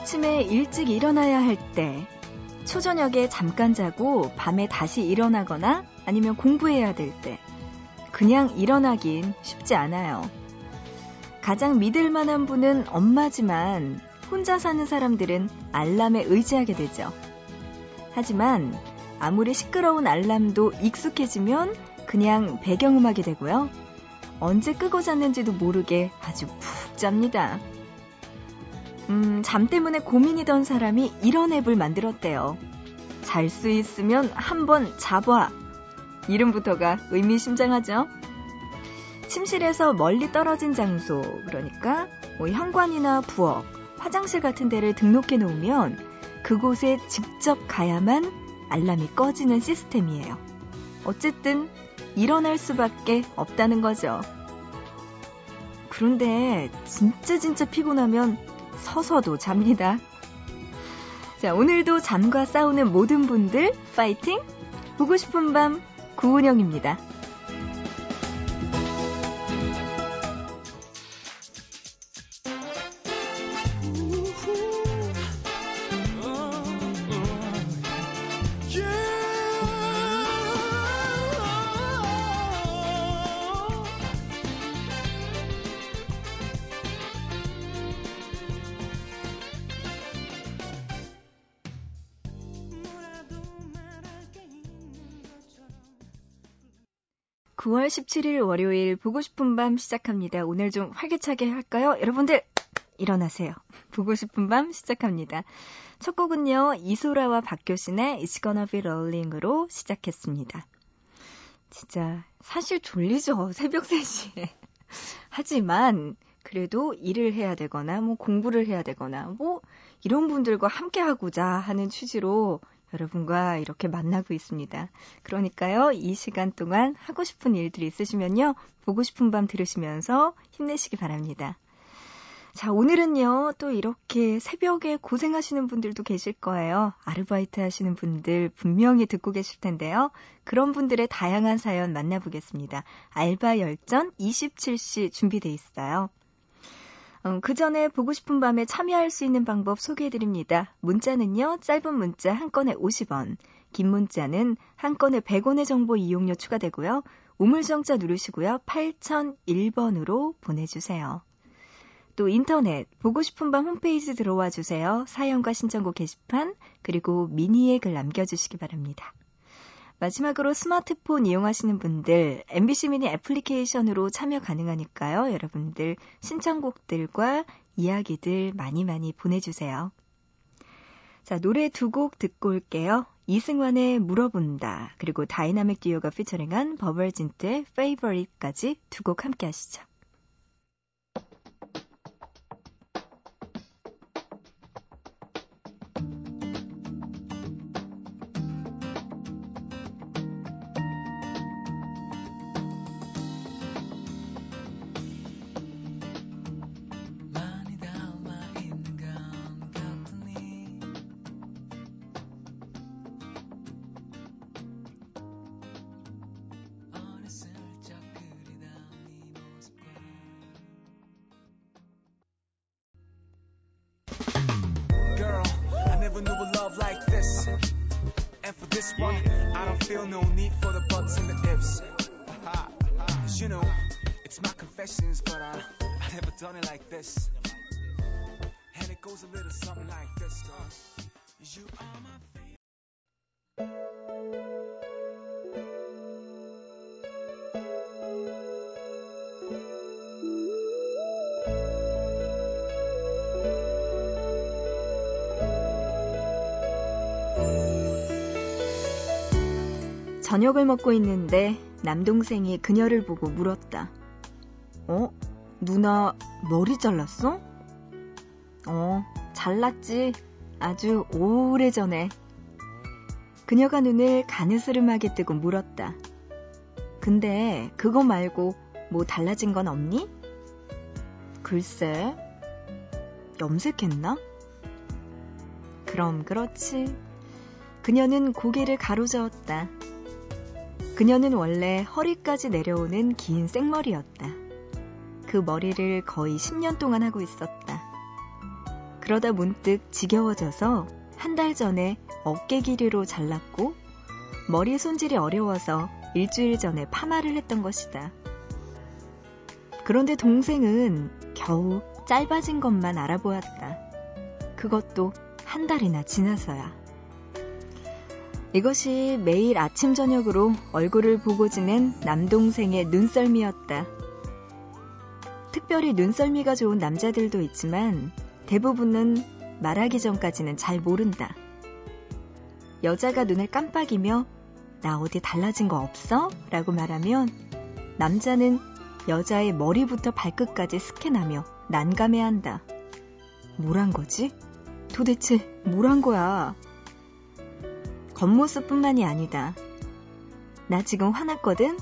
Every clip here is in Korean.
아침에 일찍 일어나야 할 때, 초저녁에 잠깐 자고 밤에 다시 일어나거나 아니면 공부해야 될 때, 그냥 일어나긴 쉽지 않아요. 가장 믿을 만한 분은 엄마지만 혼자 사는 사람들은 알람에 의지하게 되죠. 하지만 아무리 시끄러운 알람도 익숙해지면 그냥 배경음악이 되고요. 언제 끄고 잤는지도 모르게 아주 푹 잡니다. 음, 잠 때문에 고민이던 사람이 이런 앱을 만들었대요. 잘 수 있으면 한번 잡아. 이름부터가 의미심장하죠? 침실에서 멀리 떨어진 장소, 그러니까 뭐 현관이나 부엌, 화장실 같은 데를 등록해 놓으면 그곳에 직접 가야만 알람이 꺼지는 시스템이에요. 어쨌든 일어날 수밖에 없다는 거죠. 그런데 진짜 진짜 피곤하면 서서도 잡니다. 자, 오늘도 잠과 싸우는 모든 분들 파이팅! 보고 싶은 밤 구은영입니다. 9월 17일 월요일 보고 싶은 밤 시작합니다. 오늘 좀 활기차게 할까요? 여러분들 일어나세요. 보고 싶은 밤 시작합니다. 첫 곡은요. 이소라와 박효신의 It's Gonna Be Rolling으로 시작했습니다. 진짜 사실 졸리죠. 새벽 3시에. 하지만 그래도 일을 해야 되거나 뭐 공부를 해야 되거나 뭐 이런 분들과 함께 하고자 하는 취지로 여러분과 이렇게 만나고 있습니다. 그러니까요, 이 시간 동안 하고 싶은 일들이 있으시면요, 보고 싶은 밤 들으시면서 힘내시기 바랍니다. 자, 오늘은요, 또 이렇게 새벽에 고생하시는 분들도 계실 거예요. 아르바이트 하시는 분들 분명히 듣고 계실 텐데요. 그런 분들의 다양한 사연 만나보겠습니다. 알바 열전 27시 준비돼 있어요. 음, 그 전에 보고 싶은 밤에 참여할 수 있는 방법 소개해드립니다. 문자는요, 짧은 문자 한 건에 50원, 긴 문자는 한 건에 100원의 정보 이용료 추가되고요. 우물정자 누르시고요. 8001번으로 보내주세요. 또 인터넷 보고 싶은 밤 홈페이지 들어와 주세요. 사연과 신청곡 게시판 그리고 미니에 글 남겨주시기 바랍니다. 마지막으로 스마트폰 이용하시는 분들 MBC 미니 애플리케이션으로 참여 가능하니까요. 여러분들 신청곡들과 이야기들 많이 많이 보내주세요. 자, 노래 두 곡 듣고 올게요. 이승환의 물어본다, 그리고 다이나믹 듀오가 featuring한 버벌진트의 Favorite까지 두 곡 함께 하시죠. 저녁을 먹고 있는데 남동생이 그녀를 보고 물었다. 어? 누나 머리 잘랐어? 어, 잘났지. 아주 오래전에. 그녀가 눈을 가느스름하게 뜨고 물었다. 근데 그거 말고 뭐 달라진 건 없니? 글쎄, 염색했나? 그럼 그렇지. 그녀는 고개를 가로저었다. 그녀는 원래 허리까지 내려오는 긴 생머리였다. 그 머리를 거의 10년 동안 하고 있었다. 그러다 문득 지겨워져서 한 달 전에 어깨 길이로 잘랐고 머리 손질이 어려워서 일주일 전에 파마를 했던 것이다. 그런데 동생은 겨우 짧아진 것만 알아보았다. 그것도 한 달이나 지나서야. 이것이 매일 아침 저녁으로 얼굴을 보고 지낸 남동생의 눈썰미였다. 특별히 눈썰미가 좋은 남자들도 있지만 대부분은 말하기 전까지는 잘 모른다. 여자가 눈을 깜빡이며 나 어디 달라진 거 없어? 라고 말하면 남자는 여자의 머리부터 발끝까지 스캔하며 난감해 한다. 뭘 한 거지? 도대체 뭘 한 거야? 겉모습뿐만이 아니다. 나 지금 화났거든?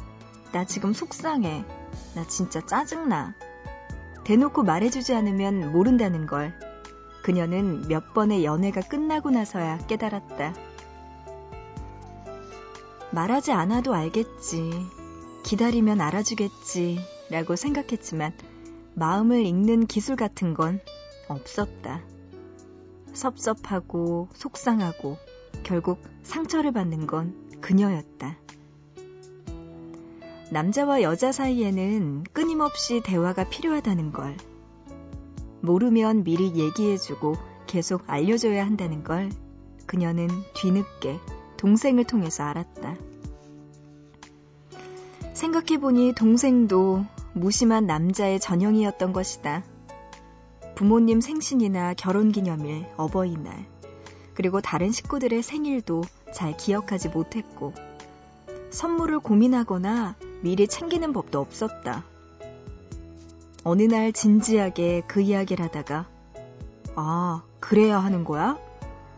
나 지금 속상해. 나 진짜 짜증나. 대놓고 말해주지 않으면 모른다는 걸 그녀는 몇 번의 연애가 끝나고 나서야 깨달았다. 말하지 않아도 알겠지. 기다리면 알아주겠지. 라고 생각했지만 마음을 읽는 기술 같은 건 없었다. 섭섭하고 속상하고 결국 상처를 받는 건 그녀였다. 남자와 여자 사이에는 끊임없이 대화가 필요하다는 걸, 모르면 미리 얘기해주고 계속 알려줘야 한다는 걸 그녀는 뒤늦게 동생을 통해서 알았다. 생각해보니 동생도 무심한 남자의 전형이었던 것이다. 부모님 생신이나 결혼기념일, 어버이날, 그리고 다른 식구들의 생일도 잘 기억하지 못했고, 선물을 고민하거나 미리 챙기는 법도 없었다. 어느 날 진지하게 그 이야기를 하다가, 아, 그래야 하는 거야?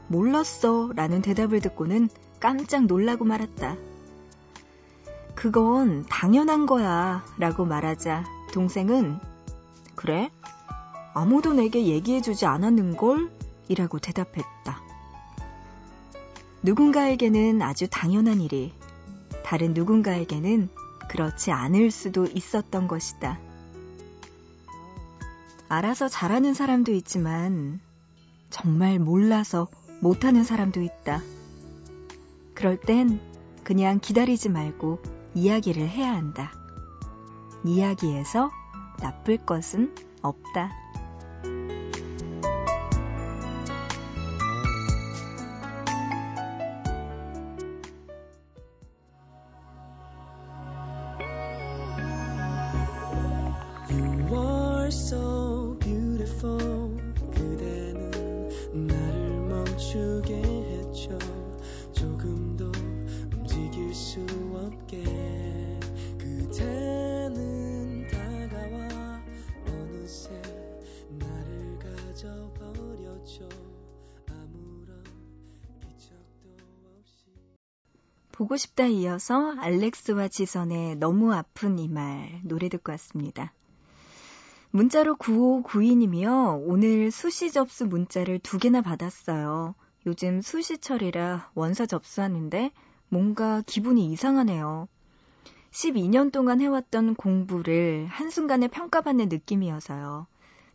몰랐어. 라는 대답을 듣고는 깜짝 놀라고 말았다. 그건 당연한 거야. 라고 말하자 동생은, 그래? 아무도 내게 얘기해주지 않았는걸? 이라고 대답했다. 누군가에게는 아주 당연한 일이, 다른 누군가에게는 그렇지 않을 수도 있었던 것이다. 알아서 잘하는 사람도 있지만, 정말 몰라서 못하는 사람도 있다. 그럴 땐 그냥 기다리지 말고 이야기를 해야 한다. 이야기에서 나쁠 것은 없다. 싶다 이어서 알렉스와 지선의 너무 아픈 이 말 노래 듣고 왔습니다. 문자로 9592님이요. 오늘 수시 접수 문자를 두 개나 받았어요. 요즘 수시철이라 원서 접수하는데 뭔가 기분이 이상하네요. 12년 동안 해왔던 공부를 한순간에 평가받는 느낌이어서요.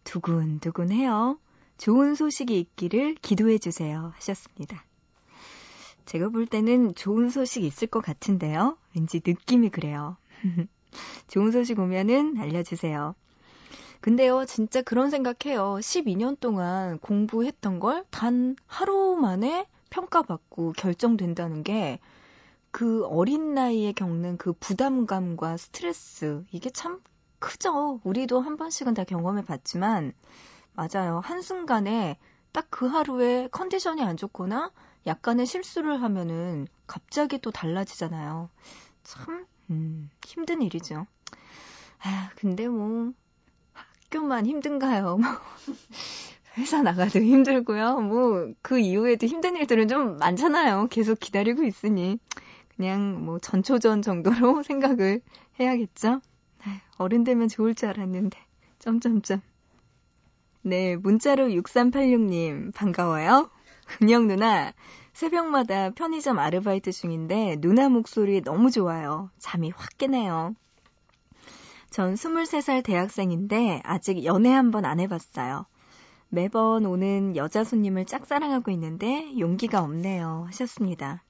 두근두근해요. 좋은 소식이 있기를 기도해주세요. 하셨습니다. 제가 볼 때는 좋은 소식 있을 것 같은데요. 왠지 느낌이 그래요. 좋은 소식 오면은 알려주세요. 근데요, 진짜 그런 생각해요. 12년 동안 공부했던 걸 단 하루 만에 평가받고 결정된다는 게 그 어린 나이에 겪는 그 부담감과 스트레스, 이게 참 크죠. 우리도 한 번씩은 다 경험해 봤지만, 맞아요. 한순간에 딱 그 하루에 컨디션이 안 좋거나 약간의 실수를 하면은 갑자기 또 달라지잖아요. 참, 음, 힘든 일이죠. 아, 근데 뭐, 학교만 힘든가요? 회사 나가도 힘들고요. 뭐, 그 이후에도 힘든 일들은 좀 많잖아요. 계속 기다리고 있으니. 그냥 뭐, 전초전 정도로 생각을 해야겠죠? 어른 되면 좋을 줄 알았는데. 점점점. 네, 문자로 6386님, 반가워요. 은영 누나, 새벽마다 편의점 아르바이트 중인데, 누나 목소리 너무 좋아요. 잠이 확 깨네요. 전 23살 대학생인데, 아직 연애 한 번 안 해봤어요. 매번 오는 여자 손님을 짝사랑하고 있는데, 용기가 없네요. 하셨습니다.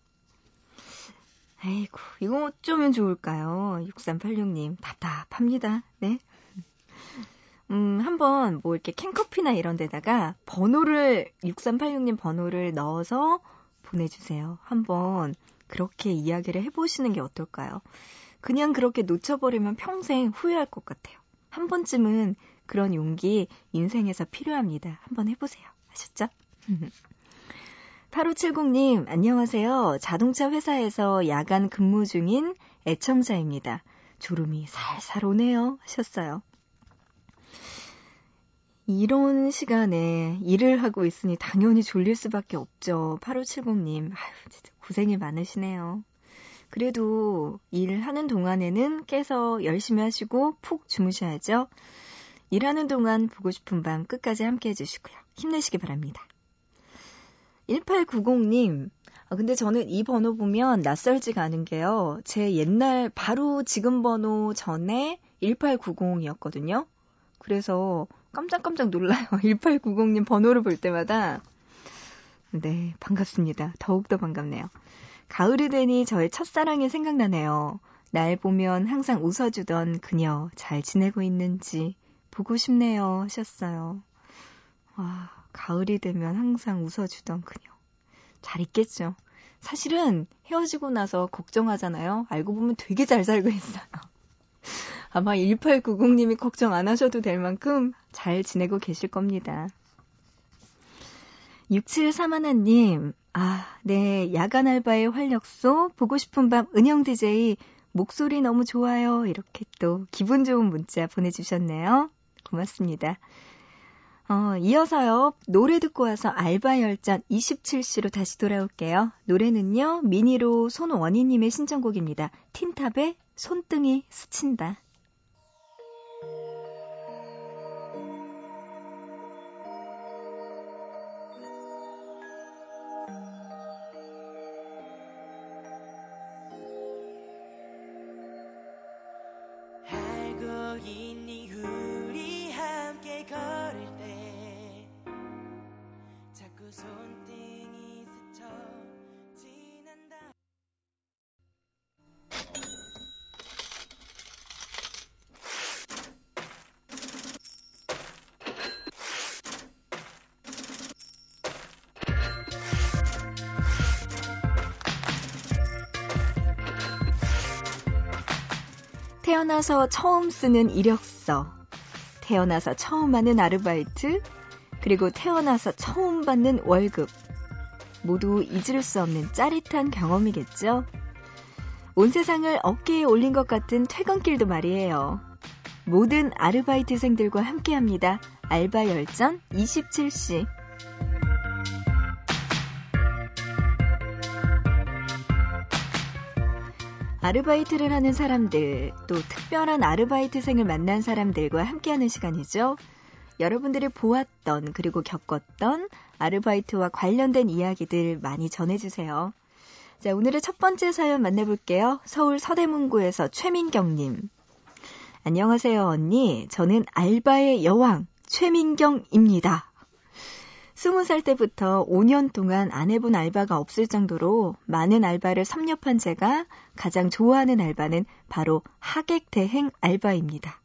아이고, 이거 어쩌면 좋을까요? 6386님, 답답합니다. 네. 음, 한번 뭐 이렇게 캔커피나 이런 데다가 번호를, 6386님 번호를 넣어서 보내주세요. 한번 그렇게 이야기를 해보시는 게 어떨까요? 그냥 그렇게 놓쳐버리면 평생 후회할 것 같아요. 한 번쯤은 그런 용기 인생에서 필요합니다. 한번 해보세요. 아셨죠? 8570님, 안녕하세요. 자동차 회사에서 야간 근무 중인 애청자입니다. 졸음이 살살 오네요. 하셨어요. 이런 시간에 일을 하고 있으니 당연히 졸릴 수밖에 없죠. 8570님. 아유, 진짜 고생이 많으시네요. 그래도 일하는 동안에는 깨서 열심히 하시고 푹 주무셔야죠. 일하는 동안 보고 싶은 밤 끝까지 함께 해주시고요. 힘내시기 바랍니다. 1890님, 아, 근데 저는 이 번호 보면 낯설지가 않은 게요. 제 옛날 바로 지금 번호 전에 1890이었거든요. 그래서 깜짝깜짝 놀라요. 1890님 번호를 볼 때마다. 네, 반갑습니다. 더욱더 반갑네요. 가을이 되니 저의 첫사랑이 생각나네요. 날 보면 항상 웃어주던 그녀 잘 지내고 있는지 보고 싶네요 하셨어요. 와, 가을이 되면 항상 웃어주던 그녀. 잘 있겠죠. 사실은 헤어지고 나서 걱정하잖아요. 알고 보면 되게 잘 살고 있어요. 아마 1890님이 걱정 안 하셔도 될 만큼 잘 지내고 계실 겁니다. 6731님, 아, 네, 야간 알바의 활력소, 보고 싶은 밤 은영 DJ, 목소리 너무 좋아요. 이렇게 또 기분 좋은 문자 보내주셨네요. 고맙습니다. 어, 이어서요, 노래 듣고 와서 알바 열전 27시로 다시 돌아올게요. 노래는요, 미니로 손원희님의 신청곡입니다. 틴탑의 손등이 스친다. 태어나서 처음 쓰는 이력서, 태어나서 처음 하는 아르바이트, 그리고 태어나서 처음 받는 월급. 모두 잊을 수 없는 짜릿한 경험이겠죠? 온 세상을 어깨에 올린 것 같은 퇴근길도 말이에요. 모든 아르바이트생들과 함께 합니다. 알바 열전 27시. 아르바이트를 하는 사람들, 또 특별한 아르바이트생을 만난 사람들과 함께하는 시간이죠. 여러분들이 보았던 그리고 겪었던 아르바이트와 관련된 이야기들 많이 전해주세요. 자, 오늘의 첫 번째 사연 만나볼게요. 서울 서대문구에서 최민경님. 안녕하세요, 언니. 저는 알바의 여왕, 최민경입니다. 스무 살 때부터 5년 동안 안 해본 알바가 없을 정도로 많은 알바를 섭렵한 제가 가장 좋아하는 알바는 바로 하객 대행 알바입니다.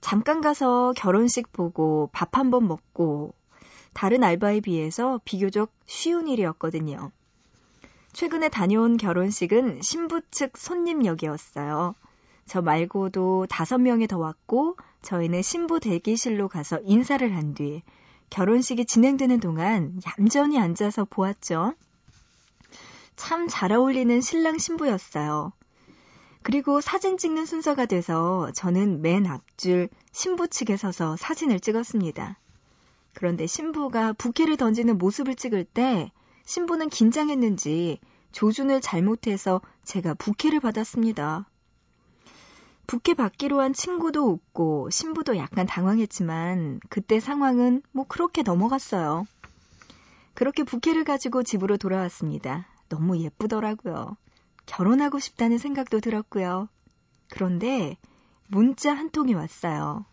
잠깐 가서 결혼식 보고 밥 한 번 먹고 다른 알바에 비해서 비교적 쉬운 일이었거든요. 최근에 다녀온 결혼식은 신부 측 손님 역이었어요. 저 말고도 다섯 명이 더 왔고 저희는 신부 대기실로 가서 인사를 한 뒤 결혼식이 진행되는 동안 얌전히 앉아서 보았죠. 참 잘 어울리는 신랑 신부였어요. 그리고 사진 찍는 순서가 돼서 저는 맨 앞줄 신부 측에 서서 사진을 찍었습니다. 그런데 신부가 부케를 던지는 모습을 찍을 때 신부는 긴장했는지 조준을 잘못해서 제가 부케를 받았습니다. 부케 받기로 한 친구도 웃고 신부도 약간 당황했지만 그때 상황은 뭐 그렇게 넘어갔어요. 그렇게 부케를 가지고 집으로 돌아왔습니다. 너무 예쁘더라고요. 결혼하고 싶다는 생각도 들었고요. 그런데 문자 한 통이 왔어요.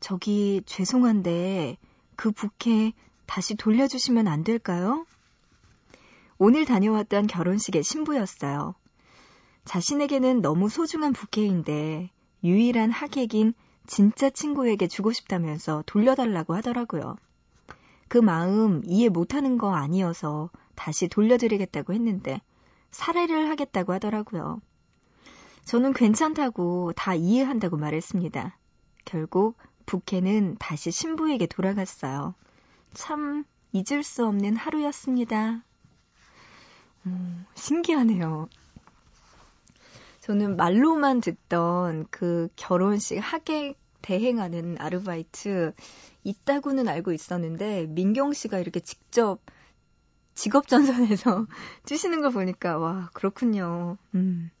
저기 죄송한데 그 부케 다시 돌려주시면 안 될까요? 오늘 다녀왔던 결혼식의 신부였어요. 자신에게는 너무 소중한 부케인데 유일한 하객인 진짜 친구에게 주고 싶다면서 돌려달라고 하더라고요. 그 마음 이해 못하는 거 아니어서 다시 돌려드리겠다고 했는데 살해를 하겠다고 하더라고요. 저는 괜찮다고 다 이해한다고 말했습니다. 결국 부케는 다시 신부에게 돌아갔어요. 참 잊을 수 없는 하루였습니다. 음, 신기하네요. 저는 말로만 듣던 그 결혼식 하객 대행하는 아르바이트 있다고는 알고 있었는데 민경 씨가 이렇게 직접 직업 전선에서 뛰시는 거 보니까 와 그렇군요. 음.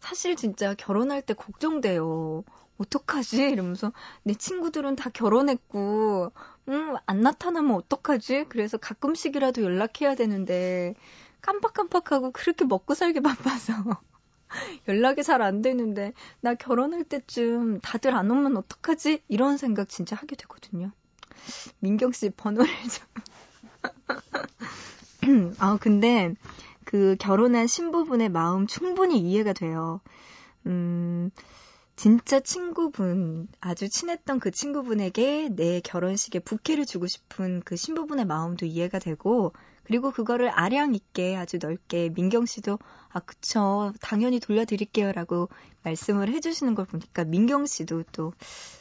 사실 진짜 결혼할 때 걱정돼요. 어떡하지? 이러면서 내 친구들은 다 결혼했고, 음, 안 나타나면 어떡하지? 그래서 가끔씩이라도 연락해야 되는데, 깜빡깜빡하고 그렇게 먹고 살기 바빠서 연락이 잘 안 되는데, 나 결혼할 때쯤 다들 안 오면 어떡하지? 이런 생각 진짜 하게 되거든요. 민경 씨 번호를 좀. 아, 근데 그 결혼한 신부분의 마음 충분히 이해가 돼요. 음, 진짜 친구분, 아주 친했던 그 친구분에게 내 결혼식에 부케를 주고 싶은 그 신부분의 마음도 이해가 되고, 그리고 그거를 아량 있게 아주 넓게 민경 씨도, 아, 그쵸. 당연히 돌려드릴게요. 라고 말씀을 해주시는 걸 보니까 민경 씨도 또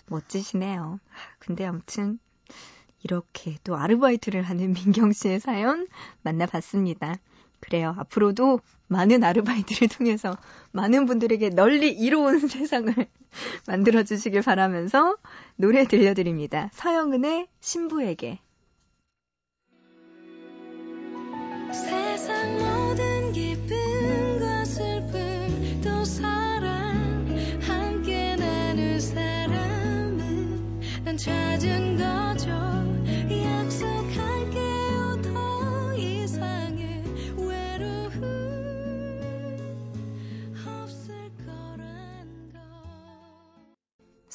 멋지시네요. 근데 아무튼, 이렇게 또 아르바이트를 하는 민경 씨의 사연 만나봤습니다. 그래요. 앞으로도 많은 아르바이트를 통해서 많은 분들에게 널리 이로운 세상을 만들어 주시길 바라면서 노래 들려드립니다. 서영은의 신부에게.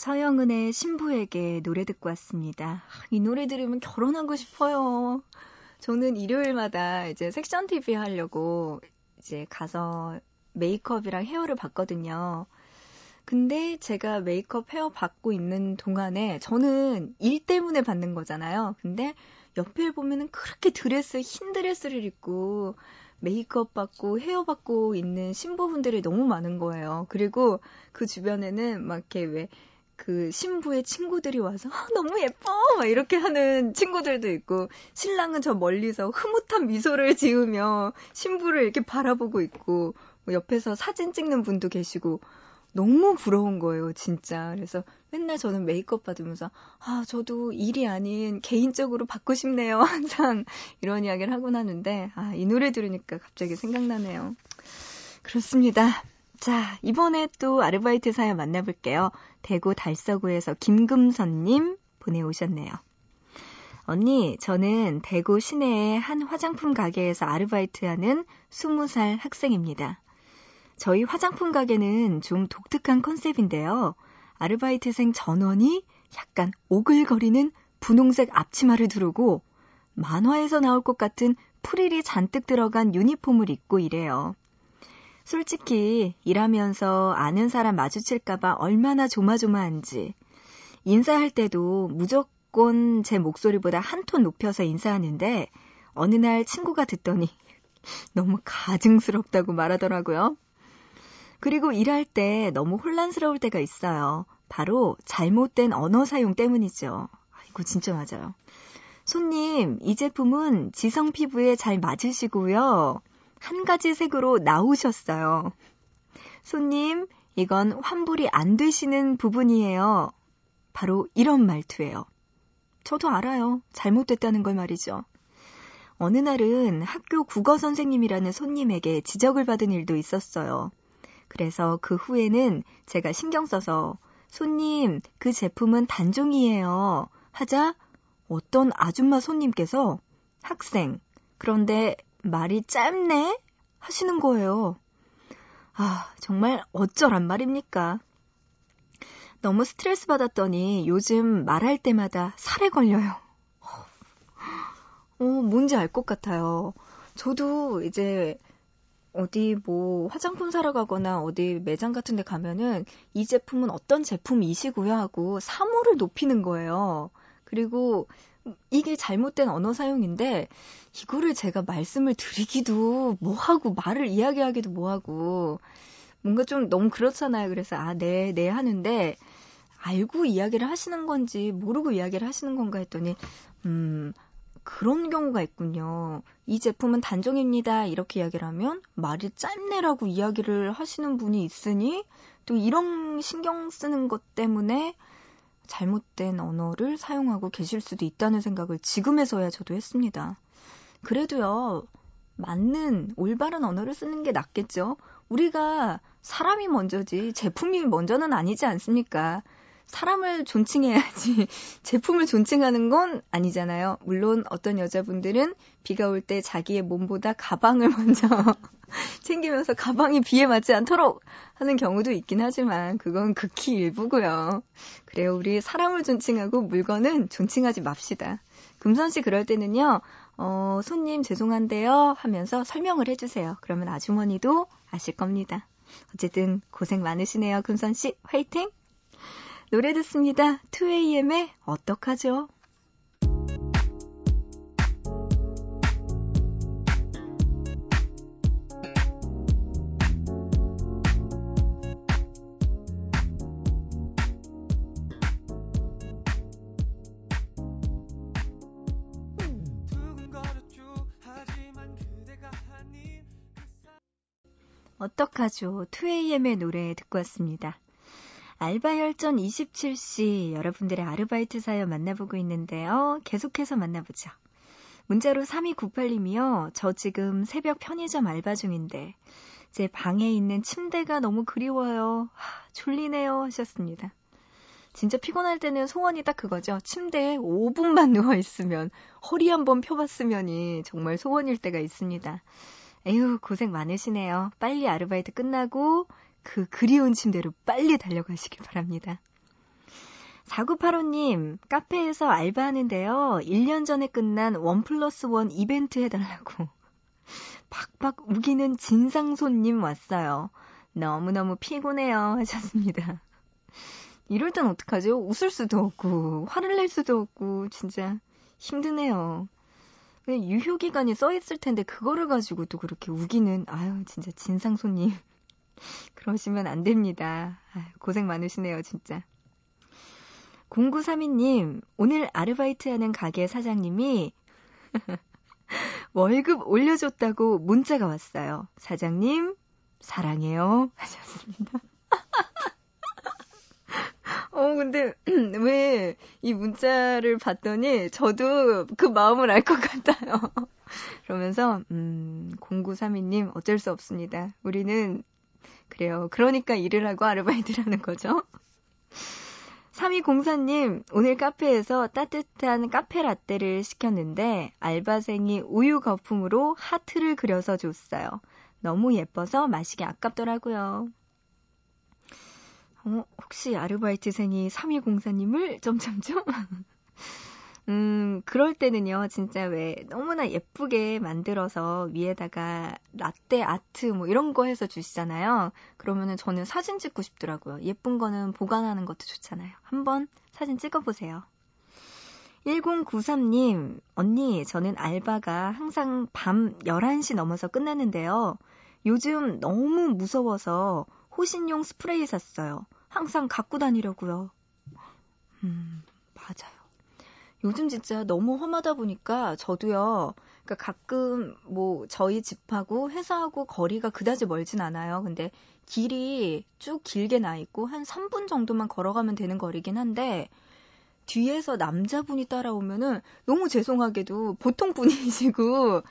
서영은의 신부에게 노래 듣고 왔습니다. 이 노래 들으면 결혼하고 싶어요. 저는 일요일마다 이제 섹션 TV 하려고 이제 가서 메이크업이랑 헤어를 받거든요. 근데 제가 메이크업 헤어 받고 있는 동안에 저는 일 때문에 받는 거잖아요. 근데 옆에 보면은 그렇게 드레스, 흰 드레스를 입고 메이크업 받고 헤어 받고 있는 신부분들이 너무 많은 거예요. 그리고 그 주변에는 막 이렇게 왜 그 신부의 친구들이 와서 아, 너무 예뻐. 막 이렇게 하는 친구들도 있고 신랑은 저 멀리서 흐뭇한 미소를 지으며 신부를 이렇게 바라보고 있고 뭐 옆에서 사진 찍는 분도 계시고 너무 부러운 거예요 진짜. 그래서 맨날 저는 메이크업 받으면서 아 저도 일이 아닌 개인적으로 받고 싶네요. 항상 이런 이야기를 하곤 하는데 아 이 노래 들으니까 갑자기 생각나네요. 그렇습니다. 자, 이번에 또 아르바이트 사연 만나볼게요. 대구 달서구에서 김금선님 보내오셨네요. 언니, 저는 대구 시내의 한 화장품 가게에서 아르바이트하는 20살 학생입니다. 저희 화장품 가게는 좀 독특한 컨셉인데요. 아르바이트생 전원이 약간 오글거리는 분홍색 앞치마를 두르고 만화에서 나올 것 같은 프릴이 잔뜩 들어간 유니폼을 입고 일해요. 솔직히 일하면서 아는 사람 마주칠까봐 얼마나 조마조마한지 인사할 때도 무조건 제 목소리보다 한 톤 높여서 인사하는데 어느 날 친구가 듣더니 너무 가증스럽다고 말하더라고요. 그리고 일할 때 너무 혼란스러울 때가 있어요. 바로 잘못된 언어 사용 때문이죠. 이거 진짜 맞아요. 손님, 이 제품은 지성 피부에 잘 맞으시고요. 한 가지 색으로 나오셨어요. 손님, 이건 환불이 안 되시는 부분이에요. 바로 이런 말투예요. 저도 알아요. 잘못됐다는 걸 말이죠. 어느 날은 학교 국어 선생님이라는 손님에게 지적을 받은 일도 있었어요. 그래서 그 후에는 제가 신경 써서 손님, 그 제품은 단종이에요. 하자 어떤 아줌마 손님께서 학생, 그런데 말이 짧네? 하시는 거예요. 아, 정말 어쩌란 말입니까? 너무 스트레스 받았더니 요즘 말할 때마다 살에 걸려요. 어, 뭔지 알 것 같아요. 저도 이제 어디 뭐 화장품 사러 가거나 어디 매장 같은 데 가면은 이 제품은 어떤 제품이시고요 하고 사물을 높이는 거예요. 그리고 이게 잘못된 언어 사용인데 이거를 제가 말씀을 드리기도 뭐하고 말을 이야기하기도 뭐하고 뭔가 좀 너무 그렇잖아요. 그래서 아, 네, 네 하는데 알고 이야기를 하시는 건지 모르고 이야기를 하시는 건가 했더니 음, 그런 경우가 있군요. 이 제품은 단종입니다. 이렇게 이야기를 하면 말이 짧네라고 이야기를 하시는 분이 있으니 또 이런 신경 쓰는 것 때문에 잘못된 언어를 사용하고 계실 수도 있다는 생각을 지금에서야 저도 했습니다. 그래도요, 맞는 올바른 언어를 쓰는 게 낫겠죠? 우리가 사람이 먼저지 제품이 먼저는 아니지 않습니까? 사람을 존칭해야지 제품을 존칭하는 건 아니잖아요. 물론 어떤 여자분들은 비가 올 때 자기의 몸보다 가방을 먼저 챙기면서 가방이 비에 맞지 않도록 하는 경우도 있긴 하지만 그건 극히 일부고요. 그래요. 우리 사람을 존칭하고 물건은 존칭하지 맙시다. 금선 씨 그럴 때는요. 어, 손님 죄송한데요 하면서 설명을 해주세요. 그러면 아주머니도 아실 겁니다. 어쨌든 고생 많으시네요. 금선 씨 화이팅! 노래 듣습니다. 2AM의 어떡하죠? 어떡하죠? 2AM의 노래 듣고 왔습니다. 알바열전 27시 여러분들의 아르바이트 사연 만나보고 있는데요. 계속해서 만나보죠. 문자로 3298님이요. 저 지금 새벽 편의점 알바 중인데 제 방에 있는 침대가 너무 그리워요. 하, 졸리네요 하셨습니다. 진짜 피곤할 때는 소원이 딱 그거죠. 침대에 5분만 누워있으면, 허리 한번 펴봤으면이 정말 소원일 때가 있습니다. 에휴, 고생 많으시네요. 빨리 아르바이트 끝나고 그 그리운 침대로 빨리 달려가시길 바랍니다. 4985님, 카페에서 알바하는데요. 1년 전에 끝난 원 플러스 원 이벤트 해달라고. 박박 우기는 진상 손님 왔어요. 너무너무 피곤해요. 하셨습니다. 이럴 땐 어떡하죠? 웃을 수도 없고, 화를 낼 수도 없고, 진짜 힘드네요. 유효기간이 써있을 텐데, 그거를 가지고 또 그렇게 우기는, 아유, 진짜 진상 손님. 그러시면 안 됩니다. 고생 많으시네요, 진짜. 0932님, 오늘 아르바이트 하는 가게 사장님이 월급 올려줬다고 문자가 왔어요. 사장님, 사랑해요. 하셨습니다. 어, 근데, 왜 이 문자를 봤더니 저도 그 마음을 알 것 같아요. 그러면서, 음, 0932님, 어쩔 수 없습니다. 우리는 그래요. 그러니까 일을 하고 아르바이트를 하는 거죠. 3204님, 오늘 카페에서 따뜻한 카페 라떼를 시켰는데 알바생이 우유 거품으로 하트를 그려서 줬어요. 너무 예뻐서 마시기 아깝더라고요. 어, 혹시 아르바이트생이 3204님을 점점점 음, 그럴 때는요, 진짜 왜 너무나 예쁘게 만들어서 위에다가 라떼 아트 뭐 이런 거 해서 주시잖아요. 그러면은 저는 사진 찍고 싶더라고요. 예쁜 거는 보관하는 것도 좋잖아요. 한번 사진 찍어보세요. 1093님, 언니, 저는 알바가 항상 밤 11시 넘어서 끝나는데요. 요즘 너무 무서워서 호신용 스프레이 샀어요. 항상 갖고 다니려고요. 음, 맞아요. 요즘 진짜 너무 험하다 보니까 저도요. 그러니까 가끔 뭐 저희 집하고 회사하고 거리가 그다지 멀진 않아요. 근데 길이 쭉 길게 나 있고 한 3분 정도만 걸어가면 되는 거리긴 한데 뒤에서 남자분이 따라오면은 너무 죄송하게도 보통 분이시고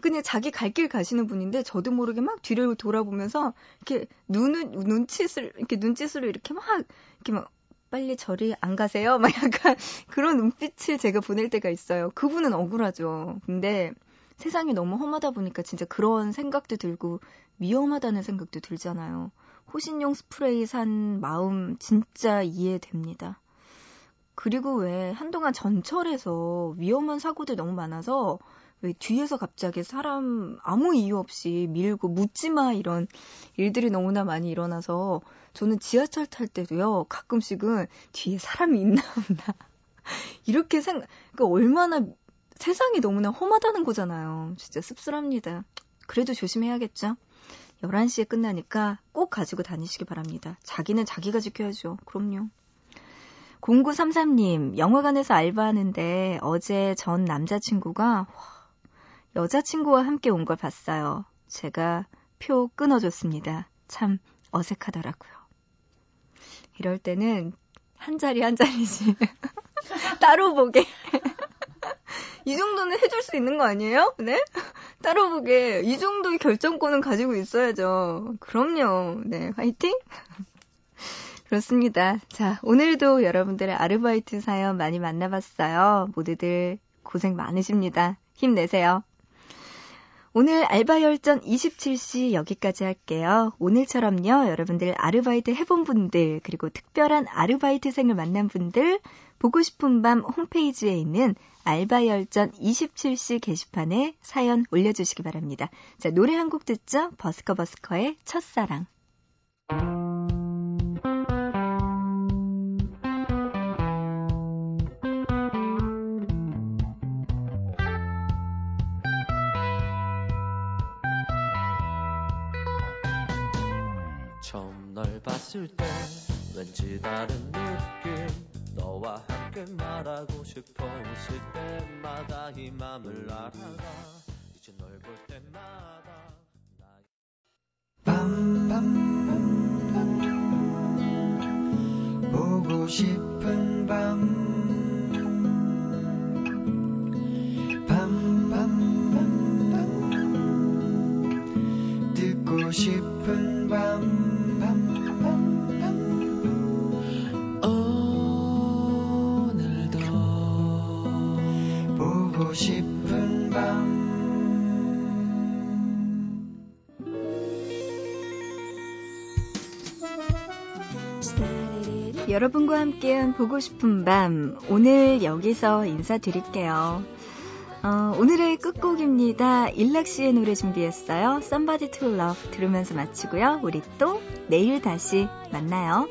그냥 자기 갈 길 가시는 분인데 저도 모르게 막 뒤를 돌아보면서 이렇게 눈을 눈짓을 이렇게 눈짓으로 이렇게 막 이렇게 막 빨리 저리 안 가세요? 막 약간 그런 눈빛을 제가 보낼 때가 있어요. 그분은 억울하죠. 근데 세상이 너무 험하다 보니까 진짜 그런 생각도 들고 위험하다는 생각도 들잖아요. 호신용 스프레이 산 마음 진짜 이해됩니다. 그리고 왜 한동안 전철에서 위험한 사고들 너무 많아서 왜 뒤에서 갑자기 사람 아무 이유 없이 밀고 묻지 마 이런 일들이 너무나 많이 일어나서 저는 지하철 탈 때도요 가끔씩은 뒤에 사람이 있나 없나 이렇게 생각 그러니까 얼마나 세상이 너무나 험하다는 거잖아요. 진짜 씁쓸합니다. 그래도 조심해야겠죠. 11시에 끝나니까 꼭 가지고 다니시기 바랍니다. 자기는 자기가 지켜야죠. 그럼요. 0933님, 영화관에서 알바하는데 어제 전 남자친구가 여자친구와 함께 온 걸 봤어요. 제가 표 끊어줬습니다. 참 어색하더라고요. 이럴 때는 한 자리 한 자리씩 따로 보게. 이 정도는 해줄 수 있는 거 아니에요? 네? 따로 보게. 이 정도의 결정권은 가지고 있어야죠. 그럼요. 네, 화이팅! 그렇습니다. 자, 오늘도 여러분들의 아르바이트 사연 많이 만나봤어요. 모두들 고생 많으십니다. 힘내세요. 오늘 알바 열전 27시 여기까지 할게요. 오늘처럼요, 여러분들 아르바이트 해본 분들, 그리고 특별한 아르바이트생을 만난 분들, 보고 싶은 밤 홈페이지에 있는 알바 열전 27시 게시판에 사연 올려주시기 바랍니다. 자, 노래 한 곡 듣죠? 버스커 버스커의 첫사랑. 널 봤을 때 왠지 다른 느낌. 너와 함께 말하고 싶었을 때마다 이 맘을 알아가. 이제 널 볼 때마다 밤밤 보고 싶은 밤. 밤밤밤 듣고 싶은 밤 여러분과 함께한 보고 싶은 밤 오늘 여기서 인사드릴게요. 어, 오늘의 끝곡입니다. 일락 씨의 노래 준비했어요. Somebody to Love 들으면서 마치고요. 우리 또 내일 다시 만나요.